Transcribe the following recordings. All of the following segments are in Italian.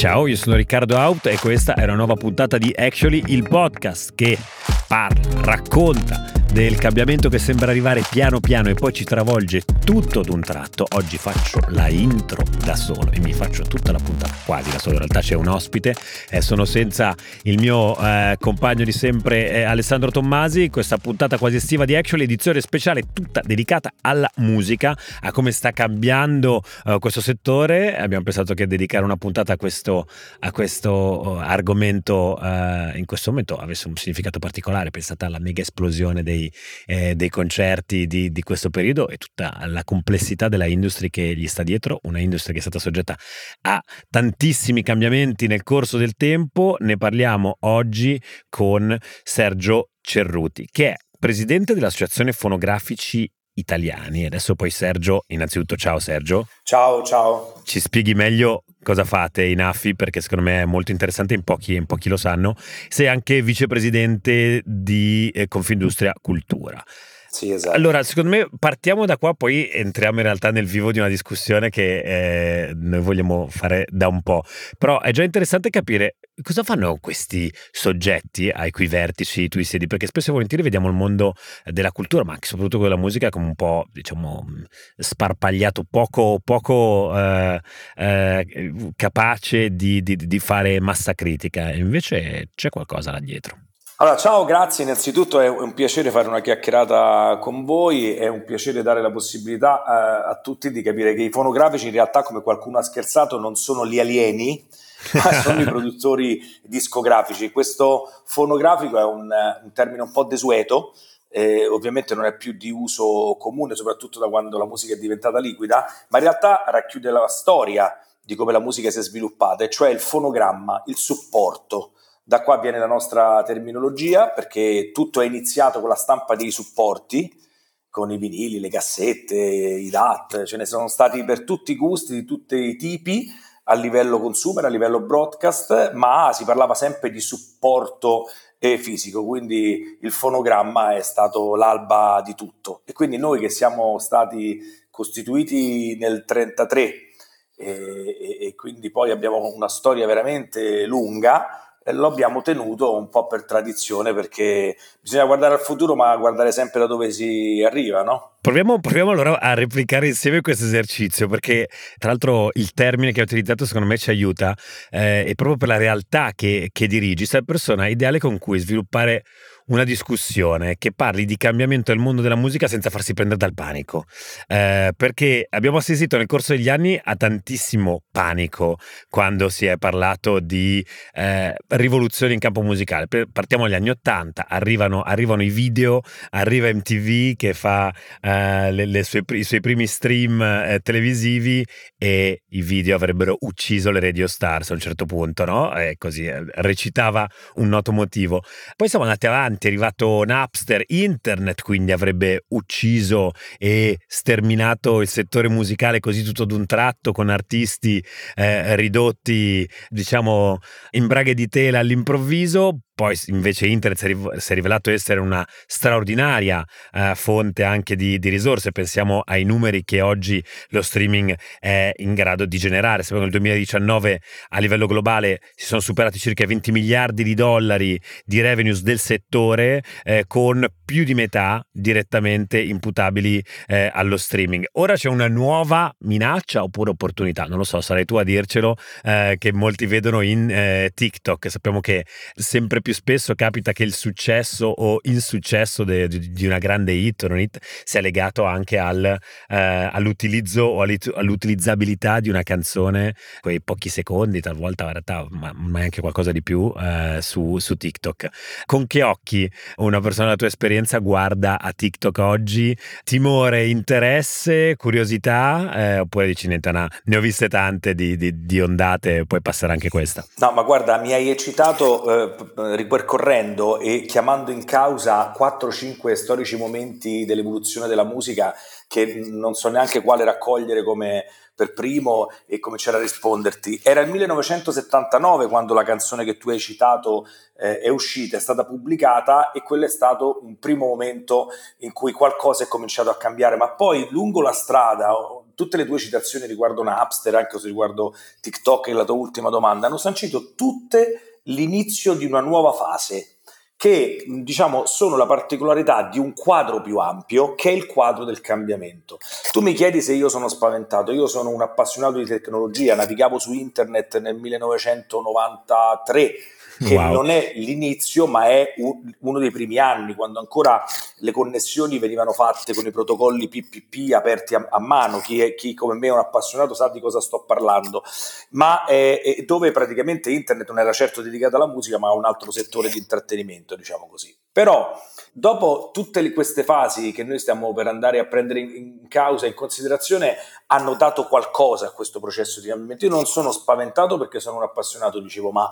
Ciao, io sono Riccardo Out e questa è una nuova puntata di Actually, il podcast che parla, racconta del cambiamento che sembra arrivare piano piano e poi ci travolge tutto d'un tratto. Oggi faccio la intro da solo e mi faccio tutta la puntata quasi da solo. In realtà c'è un ospite, eh, sono senza il mio eh, compagno di sempre eh, Alessandro Tommasi. Questa puntata quasi estiva di Actually, edizione speciale tutta dedicata alla musica, a come sta cambiando eh, questo settore. Abbiamo pensato che dedicare una puntata a questo, a questo oh, argomento eh, in questo momento avesse un significato particolare. Pensate alla mega esplosione dei dei, eh, dei concerti di, di, questo periodo e tutta la complessità della industria che gli sta dietro, una industria che è stata soggetta a tantissimi cambiamenti nel corso del tempo. Ne parliamo oggi con Sergio Cerruti, che è presidente dell'Associazione Fonografici italiani. Adesso poi Sergio, innanzitutto ciao Sergio. Ciao, ciao. Ci spieghi meglio cosa fate in AFI perché secondo me è molto interessante, in pochi, in pochi lo sanno. Sei anche vicepresidente di eh, Confindustria Cultura. Sì, esatto. Allora, secondo me partiamo da qua, poi entriamo in realtà nel vivo di una discussione che eh, noi vogliamo fare da un po'. Però è già interessante capire cosa fanno questi soggetti ai cui vertici tu siedi, perché spesso e volentieri vediamo il mondo della cultura, ma anche soprattutto della musica, come un po', diciamo, sparpagliato, poco, poco eh, eh, capace di, di, di fare massa critica. Invece c'è qualcosa là dietro. Allora, ciao, grazie. Innanzitutto è un piacere fare una chiacchierata con voi, è un piacere dare la possibilità a, eh, a tutti di capire che i fonografici in realtà, come qualcuno ha scherzato, non sono gli alieni, ma sono i produttori discografici. Questo fonografico è un, un termine un po' desueto, eh, ovviamente non è più di uso comune, soprattutto da quando la musica è diventata liquida, ma in realtà racchiude la storia di come la musica si è sviluppata, cioè il fonogramma, il supporto. Da qua viene la nostra terminologia perché tutto è iniziato con la stampa dei supporti, con i vinili, le cassette, i DAT, ce ne sono stati per tutti i gusti, di tutti i tipi, a livello consumer, a livello broadcast, ma si parlava sempre di supporto fisico, quindi il fonogramma è stato l'alba di tutto. E quindi noi che siamo stati costituiti nel 1933 e, e, e quindi poi abbiamo una storia veramente lunga, lo abbiamo tenuto un po' per tradizione perché bisogna guardare al futuro ma guardare sempre da dove si arriva, no? Proviamo, proviamo, allora a replicare insieme questo esercizio perché tra l'altro il termine che hai utilizzato secondo me ci aiuta eh, e proprio per la realtà che, che dirigi, sei la persona ideale con cui sviluppare una discussione che parli di cambiamento del mondo della musica senza farsi prendere dal panico, eh, perché abbiamo assistito nel corso degli anni a tantissimo panico quando si è parlato di eh, rivoluzione in campo musicale. Partiamo dagli anni Ottanta, arrivano, arrivano, i video, arriva MTV che fa eh, le, le sue, i suoi primi stream eh, televisivi e i video avrebbero ucciso le radio stars a un certo punto, no? E così eh, recitava un noto motivo. Poi siamo andati avanti è arrivato Napster, internet quindi avrebbe ucciso e sterminato il settore musicale così tutto d'un tratto con artisti eh, ridotti diciamo in braghe di tela all'improvviso poi invece internet si è rivelato essere una straordinaria eh, fonte anche di, di, risorse, pensiamo ai numeri che oggi lo streaming è in grado di generare, sappiamo che nel 2019 a livello globale si sono superati circa 20 miliardi di dollari di revenues del settore eh, con più di metà direttamente imputabili eh, allo streaming. Ora c'è una nuova minaccia oppure opportunità, non lo so, sarai tu a dircelo, eh, che molti vedono in eh, TikTok, sappiamo che sempre più più spesso capita che il successo o insuccesso de, de, di una grande hit non hit sia legato anche al, eh, all'utilizzo o all'utilizzabilità di una canzone, quei pochi secondi, talvolta in realtà, ma, ma anche qualcosa di più eh, su, su TikTok. Con che occhi una persona della tua esperienza guarda a TikTok oggi? Timore, interesse, curiosità? Eh, oppure dici niente, no, ne ho viste tante di, di, di ondate, puoi passare anche questa. No, ma guarda, mi hai eccitato eh, ripercorrendo e chiamando in causa 4-5 storici momenti dell'evoluzione della musica che non so neanche quale raccogliere come per primo e cominciare a risponderti. Era il 1979 quando la canzone che tu hai citato eh, è uscita, è stata pubblicata e quello è stato un primo momento in cui qualcosa è cominciato a cambiare, ma poi lungo la strada tutte le tue citazioni riguardo Napster, anche se riguardo TikTok e la tua ultima domanda, hanno sancito tutte l'inizio di una nuova fase che diciamo sono la particolarità di un quadro più ampio che è il quadro del cambiamento. Tu mi chiedi se io sono spaventato, io sono un appassionato di tecnologia, navigavo su internet nel 1993 che wow. non è l'inizio, ma è un, uno dei primi anni, quando ancora le connessioni venivano fatte con i protocolli PPP aperti a, a mano. Chi, è, chi, come me è un appassionato sa di cosa sto parlando, ma è, è dove praticamente internet non era certo dedicato alla musica, ma a un altro settore di intrattenimento, diciamo così. Però dopo tutte queste fasi che noi stiamo per andare a prendere in, in causa, in considerazione, hanno dato qualcosa a questo processo di cambiamento. Io non sono spaventato perché sono un appassionato, dicevo, ma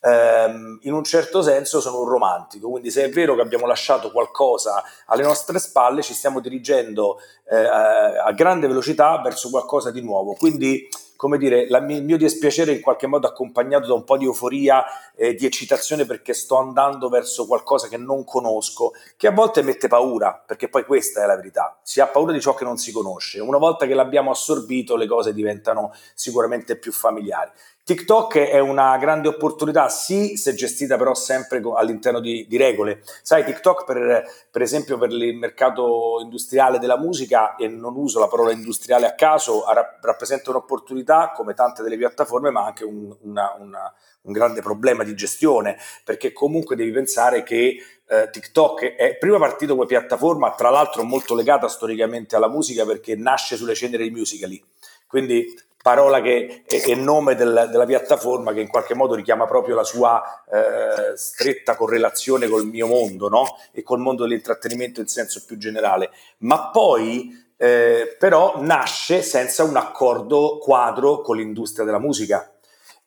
ehm, in un certo senso sono un romantico. Quindi se è vero che abbiamo lasciato qualcosa alle nostre spalle, ci stiamo dirigendo eh, a grande velocità verso qualcosa di nuovo. Quindi come dire, la, il mio dispiacere in qualche modo accompagnato da un po' di euforia, eh, di eccitazione perché sto andando verso qualcosa che non conosco, che a volte mette paura, perché poi questa è la verità, si ha paura di ciò che non si conosce. Una volta che l'abbiamo assorbito le cose diventano sicuramente più familiari. TikTok è una grande opportunità, sì, se gestita però sempre all'interno di, di regole. Sai, TikTok per, per, esempio per il mercato industriale della musica, e non uso la parola industriale a caso, rappresenta un'opportunità come tante delle piattaforme, ma anche un, una, una, un grande problema di gestione, perché comunque devi pensare che eh, TikTok è prima partito come piattaforma, tra l'altro molto legata storicamente alla musica perché nasce sulle ceneri di Musical.ly. Quindi parola che è, nome del, della piattaforma che in qualche modo richiama proprio la sua eh, stretta correlazione col mio mondo no? e col mondo dell'intrattenimento in senso più generale. Ma poi eh, però nasce senza un accordo quadro con l'industria della musica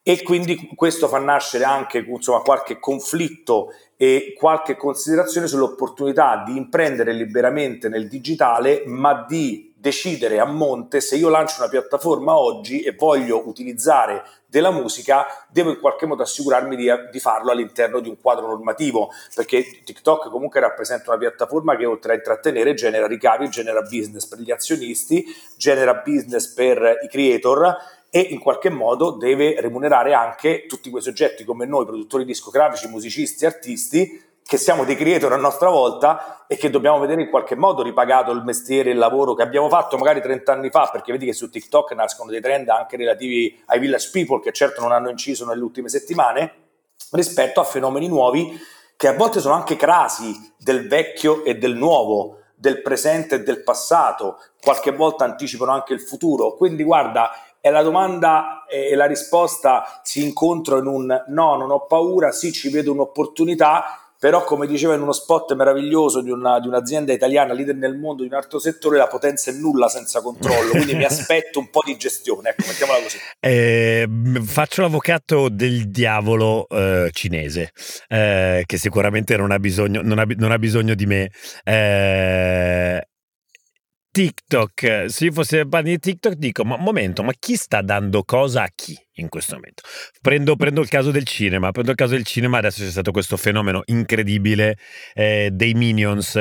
e quindi questo fa nascere anche insomma, qualche conflitto e qualche considerazione sull'opportunità di imprendere liberamente nel digitale ma di decidere a monte se io lancio una piattaforma oggi e voglio utilizzare della musica, devo in qualche modo assicurarmi di, di, farlo all'interno di un quadro normativo, perché TikTok comunque rappresenta una piattaforma che oltre a intrattenere genera ricavi, genera business per gli azionisti, genera business per i creator e in qualche modo deve remunerare anche tutti quei soggetti come noi, produttori discografici, musicisti, artisti, che siamo dei creator a nostra volta e che dobbiamo vedere in qualche modo ripagato il mestiere, il lavoro che abbiamo fatto magari 30 anni fa, perché vedi che su TikTok nascono dei trend anche relativi ai village people che certo non hanno inciso nelle ultime settimane, rispetto a fenomeni nuovi che a volte sono anche crasi del vecchio e del nuovo, del presente e del passato, qualche volta anticipano anche il futuro. Quindi guarda, è la domanda e la risposta si incontrano in un no, non ho paura, sì, ci vedo un'opportunità però come diceva in uno spot meraviglioso di, una, di, un'azienda italiana leader nel mondo di un altro settore, la potenza è nulla senza controllo, quindi mi aspetto un po' di gestione, ecco, mettiamola così. Eh, faccio l'avvocato del diavolo eh, cinese, eh, che sicuramente non ha bisogno, non ha, non ha bisogno di me. Eh, TikTok, se io fossi parte di TikTok dico, ma un momento, ma chi sta dando cosa a chi in questo momento? Prendo, prendo, il caso del cinema, prendo il caso del cinema, adesso c'è stato questo fenomeno incredibile eh, dei Minions,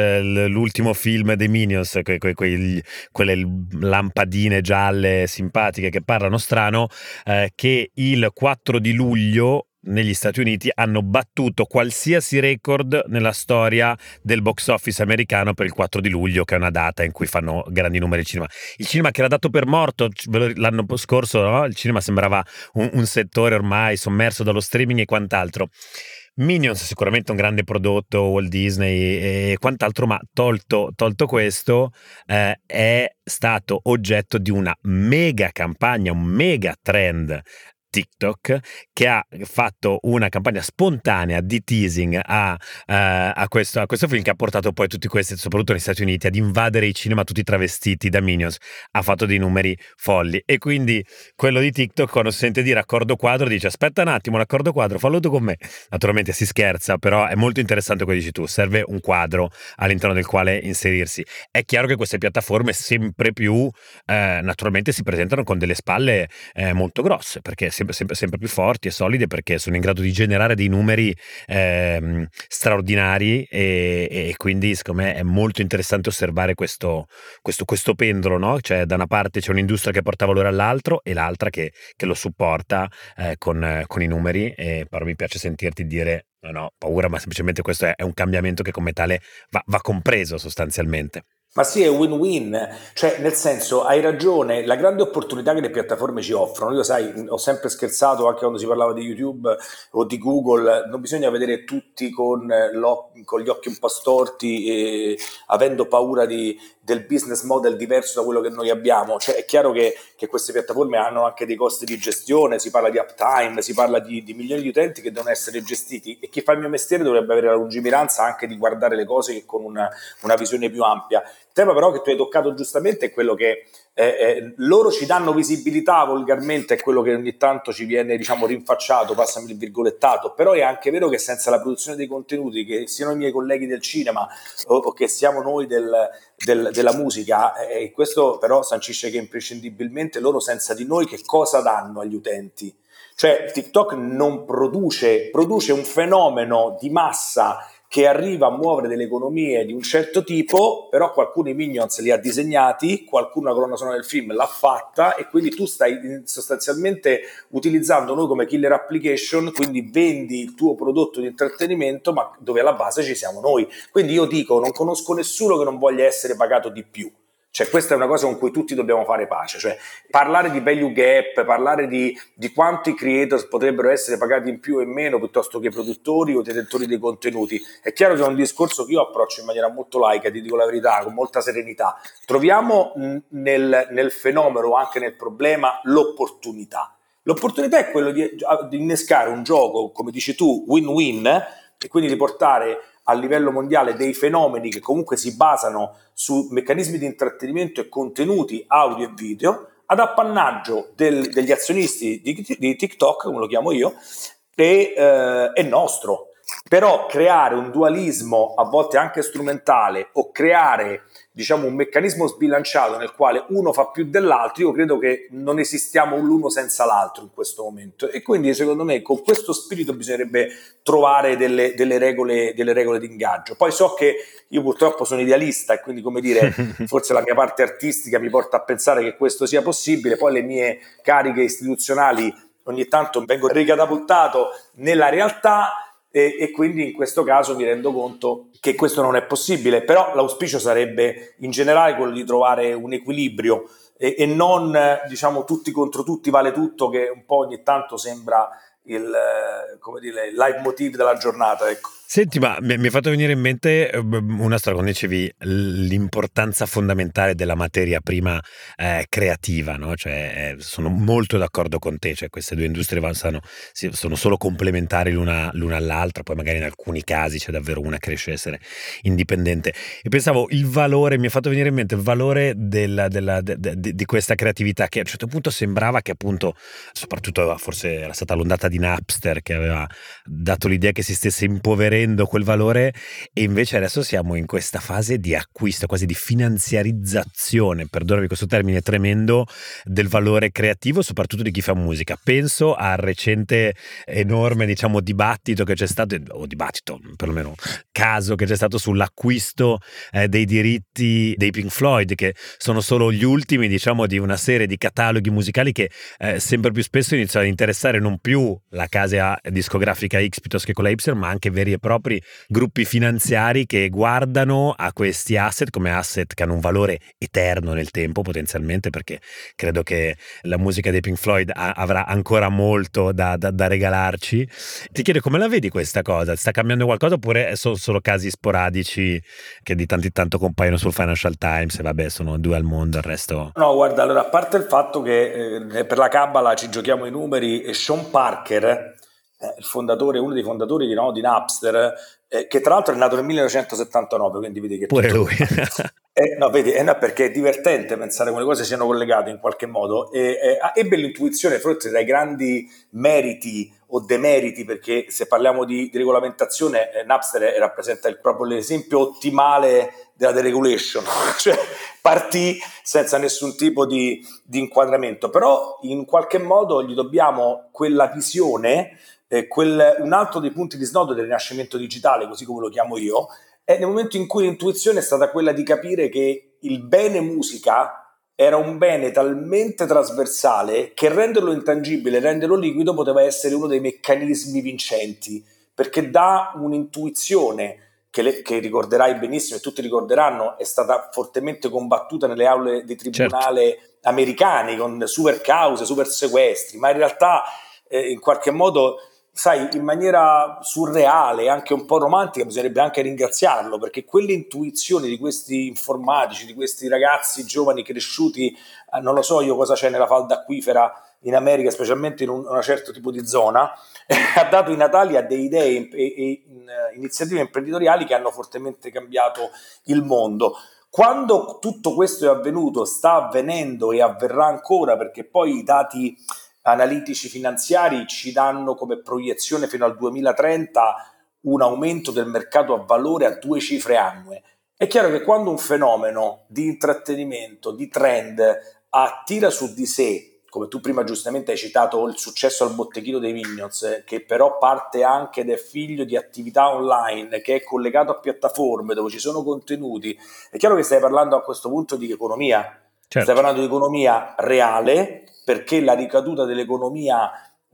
l'ultimo film dei Minions, que, que, que, quelle lampadine gialle simpatiche che parlano strano, eh, che il 4 di luglio negli Stati Uniti hanno battuto qualsiasi record nella storia del box office americano per il 4 di luglio, che è una data in cui fanno grandi numeri di cinema. Il cinema che era dato per morto l'anno scorso, no? il cinema sembrava un, un settore ormai sommerso dallo streaming e quant'altro. Minions è sicuramente un grande prodotto, Walt Disney e quant'altro, ma tolto, tolto questo eh, è stato oggetto di una mega campagna, un mega trend TikTok che ha fatto una campagna spontanea di teasing a, uh, a, questo, a, questo, film che ha portato poi tutti questi, soprattutto negli Stati Uniti, ad invadere i cinema tutti travestiti da Minions. Ha fatto dei numeri folli. E quindi quello di TikTok, quando sente dire accordo quadro, dice aspetta un attimo, l'accordo quadro, fallo tu con me. Naturalmente si scherza, però è molto interessante quello che dici tu. Serve un quadro all'interno del quale inserirsi. È chiaro che queste piattaforme sempre più, eh, naturalmente, si presentano con delle spalle eh, molto grosse, perché se sempre, sempre, sempre, più forti e solide perché sono in grado di generare dei numeri eh, straordinari e, e, quindi secondo me è molto interessante osservare questo, questo, questo pendolo, no? cioè da una parte c'è un'industria che porta valore all'altro e l'altra che, che lo supporta eh, con, con, i numeri, e però mi piace sentirti dire no, no, paura, ma semplicemente questo è un cambiamento che come tale va, va compreso sostanzialmente. Ma sì, è win-win, cioè nel senso hai ragione, la grande opportunità che le piattaforme ci offrono, io sai, ho sempre scherzato anche quando si parlava di YouTube o di Google, non bisogna vedere tutti con, con gli occhi un po' storti e avendo paura di, del business model diverso da quello che noi abbiamo, cioè è chiaro che, che, queste piattaforme hanno anche dei costi di gestione, si parla di uptime, si parla di, di milioni di utenti che devono essere gestiti e chi fa il mio mestiere dovrebbe avere la lungimiranza anche di guardare le cose con una, una visione più ampia. Il tema però che tu hai toccato giustamente è quello che eh, eh, loro ci danno visibilità volgarmente, è quello che ogni tanto ci viene diciamo rinfacciato, passami il virgolettato, però è anche vero che senza la produzione dei contenuti, che siano i miei colleghi del cinema o, o che siamo noi del, del, della musica, eh, questo però sancisce che imprescindibilmente loro senza di noi che cosa danno agli utenti? Cioè TikTok non produce, produce un fenomeno di massa che arriva a muovere delle economie di un certo tipo, però qualcuno i Minions li ha disegnati, qualcuno la colonna sonora del film l'ha fatta e quindi tu stai sostanzialmente utilizzando noi come killer application, quindi vendi il tuo prodotto di intrattenimento, ma dove alla base ci siamo noi. Quindi io dico, non conosco nessuno che non voglia essere pagato di più cioè, questa è una cosa con cui tutti dobbiamo fare pace. Cioè, parlare di value gap, parlare di, di quanto i creators potrebbero essere pagati in più e meno piuttosto che i produttori o detentori dei contenuti. È chiaro che è un discorso che io approccio in maniera molto laica, ti dico la verità, con molta serenità. Troviamo nel, nel fenomeno, anche nel problema, l'opportunità. L'opportunità è quello di, di innescare un gioco, come dici tu, win-win, e quindi di portare a livello mondiale dei fenomeni che comunque si basano su meccanismi di intrattenimento e contenuti audio e video ad appannaggio del, degli azionisti di, di, TikTok, come lo chiamo io, e, eh, è nostro. Però creare un dualismo a volte anche strumentale o creare diciamo, un meccanismo sbilanciato nel quale uno fa più dell'altro, io credo che non esistiamo l'uno senza l'altro in questo momento. E quindi, secondo me, con questo spirito bisognerebbe trovare delle, delle, regole, delle regole di ingaggio. Poi so che io purtroppo sono idealista e quindi, come dire, forse la mia parte artistica mi porta a pensare che questo sia possibile, poi le mie cariche istituzionali ogni tanto vengo ricatapultato nella realtà e, e, quindi in questo caso mi rendo conto che questo non è possibile, però l'auspicio sarebbe in generale quello di trovare un equilibrio e, e non diciamo tutti contro tutti vale tutto che un po' ogni tanto sembra il, come dire, il leitmotiv della giornata. Ecco. Senti, ma mi, è fatto venire in mente ehm, una storia quando dicevi l'importanza fondamentale della materia prima eh, creativa, no? Cioè, eh, sono molto d'accordo con te, cioè, queste due industrie avanzano, sono solo complementari l'una, l'una, all'altra, poi magari in alcuni casi c'è davvero una che riesce essere indipendente. E pensavo, il valore, mi è fatto venire in mente il valore della, della, de, de, di questa creatività che a un certo punto sembrava che appunto, soprattutto forse era stata l'ondata di Napster che aveva dato l'idea che si stesse impoverendo perdendo quel valore e invece adesso siamo in questa fase di acquisto, quasi di finanziarizzazione, perdonami questo termine tremendo, del valore creativo, soprattutto di chi fa musica. Penso al recente enorme, diciamo, dibattito che c'è stato, o dibattito, perlomeno caso che c'è stato sull'acquisto eh, dei diritti dei Pink Floyd, che sono solo gli ultimi, diciamo, di una serie di cataloghi musicali che eh, sempre più spesso iniziano ad interessare non più la casa discografica X piuttosto che con la Y, ma anche veri e propri propri gruppi finanziari che guardano a questi asset come asset che hanno un valore eterno nel tempo potenzialmente perché credo che la musica dei Pink Floyd a- avrà ancora molto da, da, da, regalarci. Ti chiedo come la vedi questa cosa? Sta cambiando qualcosa oppure sono solo casi sporadici che di tanto in tanto compaiono sul Financial Times e vabbè sono due al mondo, il resto... No, guarda, allora a parte il fatto che eh, per la Kabbalah ci giochiamo i numeri e Sean Parker il fondatore, uno dei fondatori di, no, di Napster, eh, che tra l'altro è nato nel 1979, quindi vedi che... Pure lui. eh, no, vedi, eh, no, perché è divertente pensare come le cose siano collegate in qualche modo. E, eh, ebbe l'intuizione, forse dai grandi meriti o demeriti, perché se parliamo di, di regolamentazione, eh, Napster rappresenta il, proprio l'esempio ottimale della deregulation, cioè partì senza nessun tipo di, di, inquadramento, però in qualche modo gli dobbiamo quella visione, eh, quel, un altro dei punti di snodo del rinascimento digitale, così come lo chiamo io, è nel momento in cui l'intuizione è stata quella di capire che il bene musica era un bene talmente trasversale che renderlo intangibile, renderlo liquido poteva essere uno dei meccanismi vincenti, perché dà un'intuizione che, le, che ricorderai benissimo e tutti ricorderanno, è stata fortemente combattuta nelle aule di tribunale certo. americani con super cause, super sequestri, ma in realtà eh, in qualche modo sai, in maniera surreale, anche un po' romantica, bisognerebbe anche ringraziarlo, perché quelle intuizioni di questi informatici, di questi ragazzi giovani cresciuti, eh, non lo so io cosa c'è nella falda acquifera in America, specialmente in un, un certo tipo di zona, eh, ha dato i natali a delle idee e, e in, uh, iniziative imprenditoriali che hanno fortemente cambiato il mondo. Quando tutto questo è avvenuto, sta avvenendo e avverrà ancora, perché poi i dati analitici finanziari ci danno come proiezione fino al 2030 un aumento del mercato a valore a due cifre annue. È chiaro che quando un fenomeno di intrattenimento, di trend, attira su di sé, come tu prima giustamente hai citato il successo al botteghino dei Minions, che però parte anche ed è figlio di attività online, che è collegato a piattaforme dove ci sono contenuti, è chiaro che stai parlando a questo punto di economia, certo. stai parlando di economia reale, perché la ricaduta dell'economia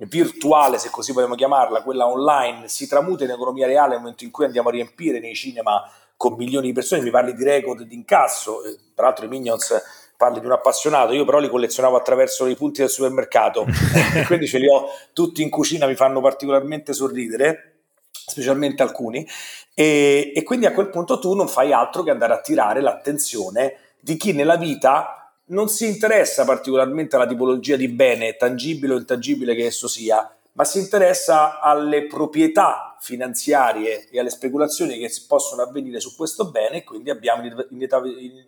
virtuale, se così vogliamo chiamarla, quella online, si tramuta in economia reale nel momento in cui andiamo a riempire nei cinema con milioni di persone, mi parli di record di incasso, tra l'altro i Minions parli di un appassionato, io però li collezionavo attraverso i punti del supermercato, quindi ce li ho tutti in cucina, mi fanno particolarmente sorridere, specialmente alcuni, e, e quindi a quel punto tu non fai altro che andare a tirare l'attenzione di chi nella vita non si interessa particolarmente alla tipologia di bene, tangibile o intangibile che esso sia, ma si interessa alle proprietà finanziarie e alle speculazioni che possono avvenire su questo bene e quindi abbiamo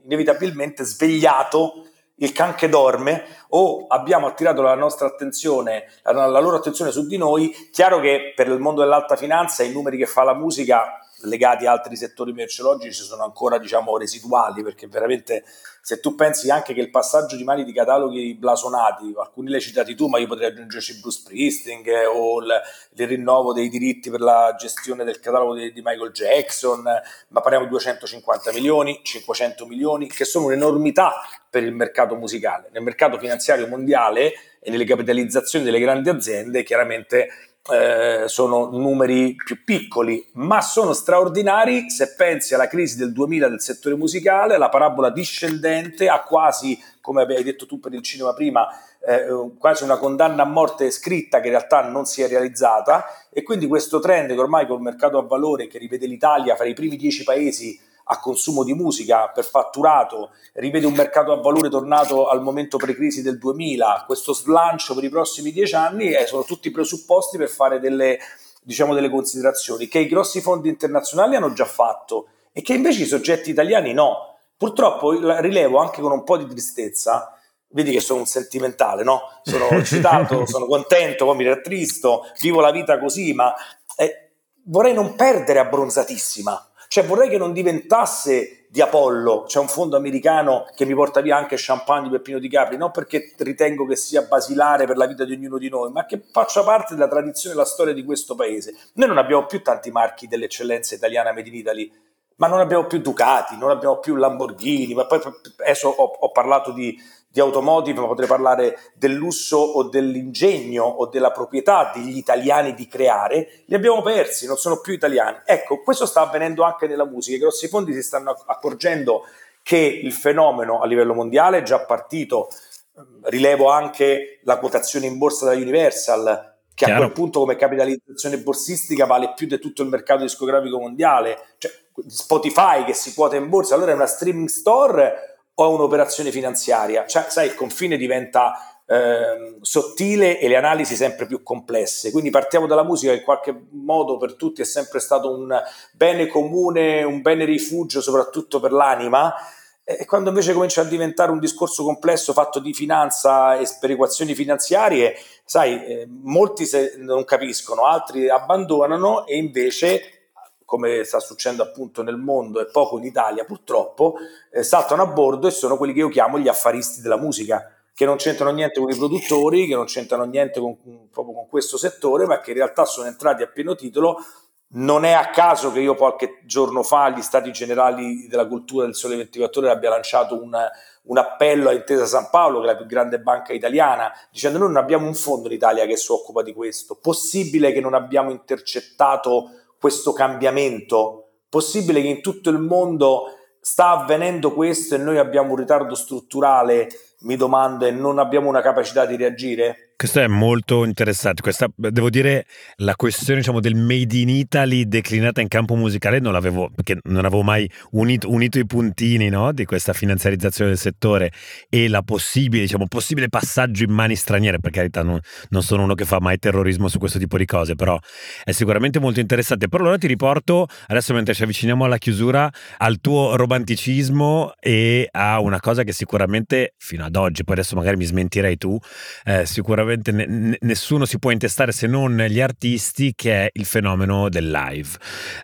inevitabilmente svegliato il can che dorme o abbiamo attirato la nostra attenzione, la loro attenzione su di noi. Chiaro che per il mondo dell'alta finanza i numeri che fa la musica legati a altri settori merceologici sono ancora diciamo residuali perché veramente se tu pensi anche che il passaggio di mani di cataloghi blasonati alcuni li citati tu ma io potrei aggiungerci Bruce Springsteen eh, o il, il, rinnovo dei diritti per la gestione del catalogo di, di, Michael Jackson ma parliamo di 250 milioni 500 milioni che sono un'enormità per il mercato musicale. Nel mercato finanziario mondiale e nelle capitalizzazioni delle grandi aziende chiaramente eh, sono numeri più piccoli, ma sono straordinari se pensi alla crisi del 2000 del settore musicale, la parabola discendente ha quasi, come avevi detto tu per il cinema prima, eh, quasi una condanna a morte scritta che in realtà non si è realizzata e quindi questo trend che ormai col mercato a valore che rivede l'Italia fra i primi dieci paesi a consumo di musica per fatturato, rivede un mercato a valore tornato al momento pre-crisi del 2000, questo slancio per i prossimi dieci anni eh, sono tutti presupposti per fare delle, diciamo, delle considerazioni che i grossi fondi internazionali hanno già fatto e che invece i soggetti italiani no. Purtroppo rilevo anche con un po' di tristezza, vedi che sono un sentimentale, no? Sono eccitato, sono contento, poi mi rattristo, vivo la vita così, ma eh, vorrei non perdere abbronzatissima cioè vorrei che non diventasse di Apollo, c'è un fondo americano che mi porta via anche champagne di Peppino Di Capri, non perché ritengo che sia basilare per la vita di ognuno di noi, ma che faccia parte della tradizione e della storia di questo paese. Noi non abbiamo più tanti marchi dell'eccellenza italiana Made in Italy, ma non abbiamo più Ducati, non abbiamo più Lamborghini, ma poi adesso ho, ho parlato di di automotive, ma potrei parlare del lusso o dell'ingegno o della proprietà degli italiani di creare, li abbiamo persi, non sono più italiani. Ecco, questo sta avvenendo anche nella musica, i grossi fondi si stanno accorgendo che il fenomeno a livello mondiale è già partito, rilevo anche la quotazione in borsa da Universal, che Chiaro. a quel punto come capitalizzazione borsistica vale più di tutto il mercato discografico mondiale, cioè Spotify che si quota in borsa, allora è una streaming store o è un'operazione finanziaria? Cioè, sai, il confine diventa eh, sottile e le analisi sempre più complesse. Quindi partiamo dalla musica che in qualche modo per tutti è sempre stato un bene comune, un bene rifugio, soprattutto per l'anima. E quando invece comincia a diventare un discorso complesso fatto di finanza e sperequazioni finanziarie, sai, eh, molti non capiscono, altri abbandonano e invece come sta succedendo appunto nel mondo e poco in Italia purtroppo, eh, saltano a bordo e sono quelli che io chiamo gli affaristi della musica che non c'entrano niente con i produttori, che non c'entrano niente con, proprio con questo settore, ma che in realtà sono entrati a pieno titolo. Non è a caso che io qualche giorno fa agli Stati Generali della Cultura del Sole 24 Ore abbia lanciato un, un appello a Intesa San Paolo, che è la più grande banca italiana, dicendo noi non abbiamo un fondo in Italia che si occupa di questo. Possibile che non abbiamo intercettato questo cambiamento? Possibile che in tutto il mondo sta avvenendo questo e noi abbiamo un ritardo strutturale mi domando e non abbiamo una capacità di reagire? Questo è molto interessante. Questa, devo dire, la questione diciamo, del made in Italy declinata in campo musicale non l'avevo, perché non avevo mai unito, unito i puntini no? di questa finanziarizzazione del settore e la possibile, diciamo, possibile passaggio in mani straniere. Per carità, non, non, sono uno che fa mai terrorismo su questo tipo di cose, però è sicuramente molto interessante. Per allora ti riporto, adesso mentre ci avviciniamo alla chiusura, al tuo romanticismo e a una cosa che sicuramente fino ad oggi, poi adesso magari mi smentirei tu, eh, sicuramente veramente ne, nessuno si può intestare se non gli artisti, che è il fenomeno del live.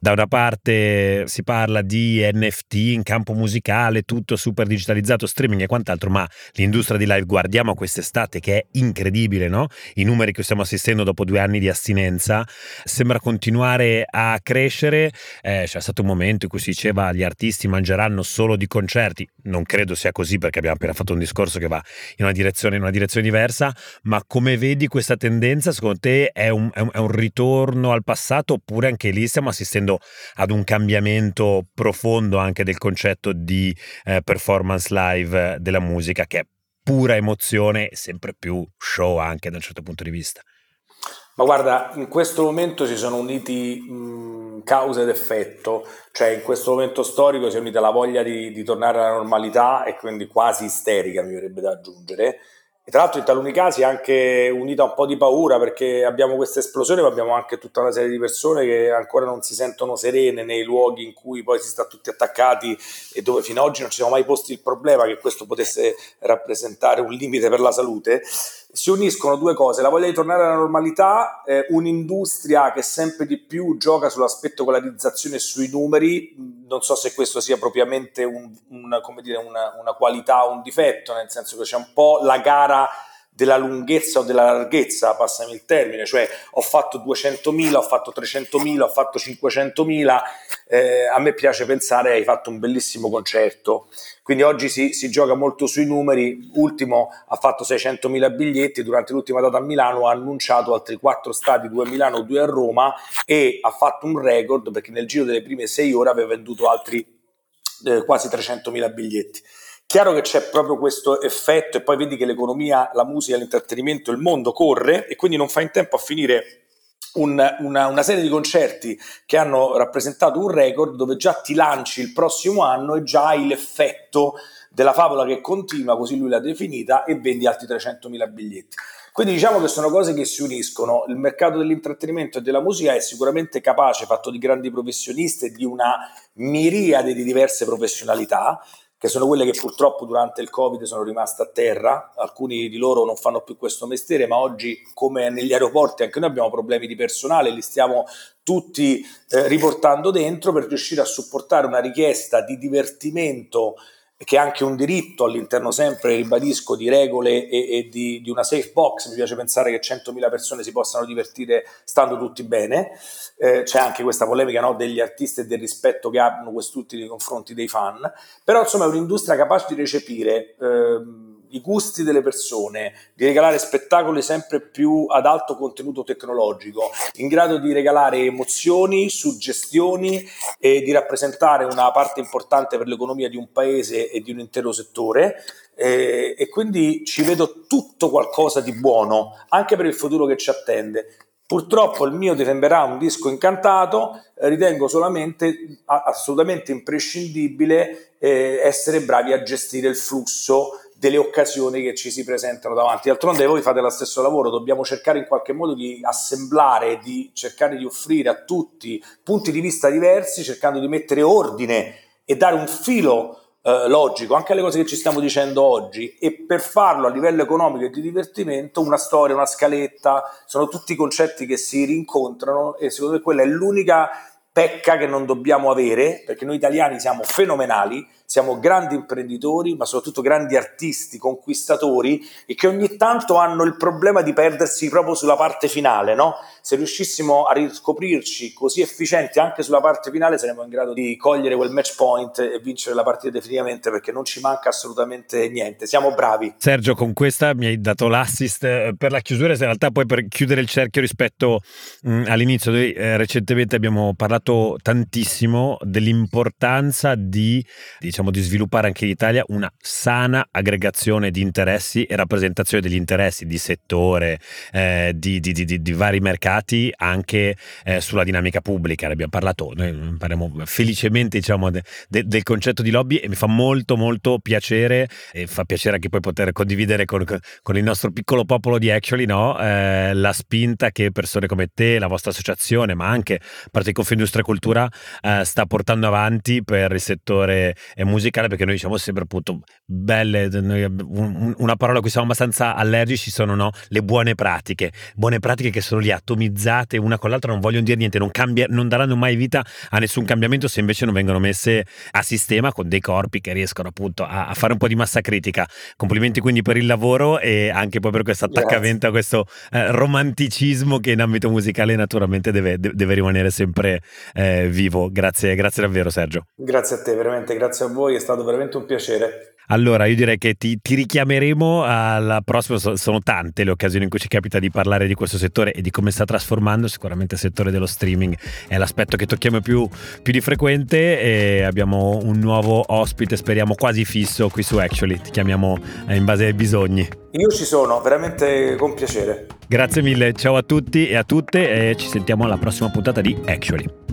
Da una parte si parla di NFT in campo musicale, tutto super digitalizzato, streaming e quant'altro, ma l'industria di live, guardiamo quest'estate che è incredibile, no? I numeri che stiamo assistendo dopo due anni di astinenza sembra continuare a crescere. Eh, c'è stato un momento in cui si diceva gli artisti mangeranno solo di concerti. Non credo sia così perché abbiamo appena fatto un discorso che va in una direzione, in una direzione diversa, ma come vedi questa tendenza? Secondo te è un, è, un, è un, ritorno al passato oppure anche lì stiamo assistendo ad un cambiamento profondo anche del concetto di eh, performance live della musica che è pura emozione e sempre più show anche da un certo punto di vista? Ma guarda, in questo momento si sono uniti mh, causa ed effetto, cioè in questo momento storico si è unita la voglia di, di tornare alla normalità e quindi quasi isterica mi verrebbe da aggiungere, e tra l'altro in taluni casi anche unita a un po' di paura perché abbiamo questa esplosione ma abbiamo anche tutta una serie di persone che ancora non si sentono serene nei luoghi in cui poi si sta tutti attaccati e dove fino ad oggi non ci siamo mai posti il problema che questo potesse rappresentare un limite per la salute si uniscono due cose, la voglia di tornare alla normalità, eh, un'industria che sempre di più gioca sull'aspetto polarizzazione e sui numeri, non so se questo sia propriamente un, un, dire, una, una qualità o un difetto, nel senso che c'è un po' la gara della lunghezza o della larghezza, passami il termine, cioè ho fatto 200.000, ho fatto 300.000, ho fatto 500.000, eh, a me piace pensare hai fatto un bellissimo concerto, quindi oggi si, si gioca molto sui numeri, ultimo ha fatto 600.000 biglietti, durante l'ultima data a Milano ha annunciato altri 4 stati, 2 a Milano, 2 a Roma e ha fatto un record perché nel giro delle prime 6 ore aveva venduto altri eh, quasi 300.000 biglietti. Chiaro che c'è proprio questo effetto e poi vedi che l'economia, la musica, l'intrattenimento, il mondo corre e quindi non fa in tempo a finire un, una, una, serie di concerti che hanno rappresentato un record dove già ti lanci il prossimo anno e già hai l'effetto della favola che continua, così lui l'ha definita, e vendi altri 300.000 biglietti. Quindi diciamo che sono cose che si uniscono. Il mercato dell'intrattenimento e della musica è sicuramente capace, fatto di grandi professionisti e di una miriade di diverse professionalità, che sono quelle che purtroppo durante il Covid sono rimaste a terra, alcuni di loro non fanno più questo mestiere, ma oggi come negli aeroporti anche noi abbiamo problemi di personale, li stiamo tutti eh, riportando dentro per riuscire a supportare una richiesta di divertimento che è anche un diritto all'interno sempre, ribadisco, di regole e, e di, di, una safe box. Mi piace pensare che 100.000 persone si possano divertire stando tutti bene. Eh, c'è anche questa polemica no, degli artisti e del rispetto che hanno quest'ultimi nei confronti dei fan. Però insomma è un'industria capace di recepire. Eh, i gusti delle persone, di regalare spettacoli sempre più ad alto contenuto tecnologico, in grado di regalare emozioni, suggestioni e di rappresentare una parte importante per l'economia di un paese e di un intero settore. Eh, e quindi ci vedo tutto qualcosa di buono anche per il futuro che ci attende. Purtroppo il mio ti sembrerà un disco incantato, ritengo solamente assolutamente imprescindibile eh, essere bravi a gestire il flusso delle occasioni che ci si presentano davanti. D'altronde voi fate lo stesso lavoro, dobbiamo cercare in qualche modo di assemblare, di cercare di offrire a tutti punti di vista diversi, cercando di mettere ordine e dare un filo eh, logico anche alle cose che ci stiamo dicendo oggi e per farlo a livello economico e di divertimento una storia, una scaletta, sono tutti concetti che si rincontrano e secondo me quella è l'unica pecca che non dobbiamo avere, perché noi italiani siamo fenomenali, siamo grandi imprenditori, ma soprattutto grandi artisti, conquistatori e che ogni tanto hanno il problema di perdersi proprio sulla parte finale, no? Se riuscissimo a riscoprirci così efficienti anche sulla parte finale, saremmo in grado di cogliere quel match point e vincere la partita definitivamente perché non ci manca assolutamente niente. Siamo bravi. Sergio, con questa mi hai dato l'assist eh, per la chiusura, in realtà poi per chiudere il cerchio rispetto mh, all'inizio, noi eh, recentemente abbiamo parlato tantissimo dell'importanza di, diciamo, di sviluppare anche in Italia una sana aggregazione di interessi e rappresentazione degli interessi di settore, eh, di, di, di, di, vari mercati, anche eh, sulla dinamica pubblica. Ne abbiamo parlato, noi parliamo felicemente diciamo, de, de, del concetto di lobby e mi fa molto molto piacere e fa piacere anche poi poter condividere con, con il nostro piccolo popolo di Actually no? eh, la spinta che persone come te, la vostra associazione, ma anche parte di Confindustria Cultura eh, sta portando avanti per il settore musicale perché noi diciamo sempre appunto belle, una parola a cui siamo abbastanza allergici sono no, le buone pratiche, buone pratiche che sono lì atomizzate una con l'altra, non vogliono dire niente, non, cambia, non daranno mai vita a nessun cambiamento se invece non vengono messe a sistema con dei corpi che riescono appunto a, a fare un po' di massa critica. Complimenti quindi per il lavoro e anche poi per questo attaccamento a questo eh, romanticismo che in ambito musicale naturalmente deve, deve rimanere sempre eh, vivo. Grazie, grazie davvero Sergio. Grazie a te, veramente grazie a voi, è stato veramente un piacere. Allora, io direi che ti, ti richiameremo alla prossima. sono tante le occasioni in cui ci capita di parlare di questo settore e di come sta trasformando. Sicuramente il settore dello streaming è l'aspetto che tocchiamo più, più di frequente. E abbiamo un nuovo ospite, speriamo quasi fisso qui su Actually. Ti chiamiamo eh, in base ai bisogni. Io ci sono, veramente con piacere. Grazie mille, ciao a tutti e a tutte e ci sentiamo alla prossima puntata di Actually.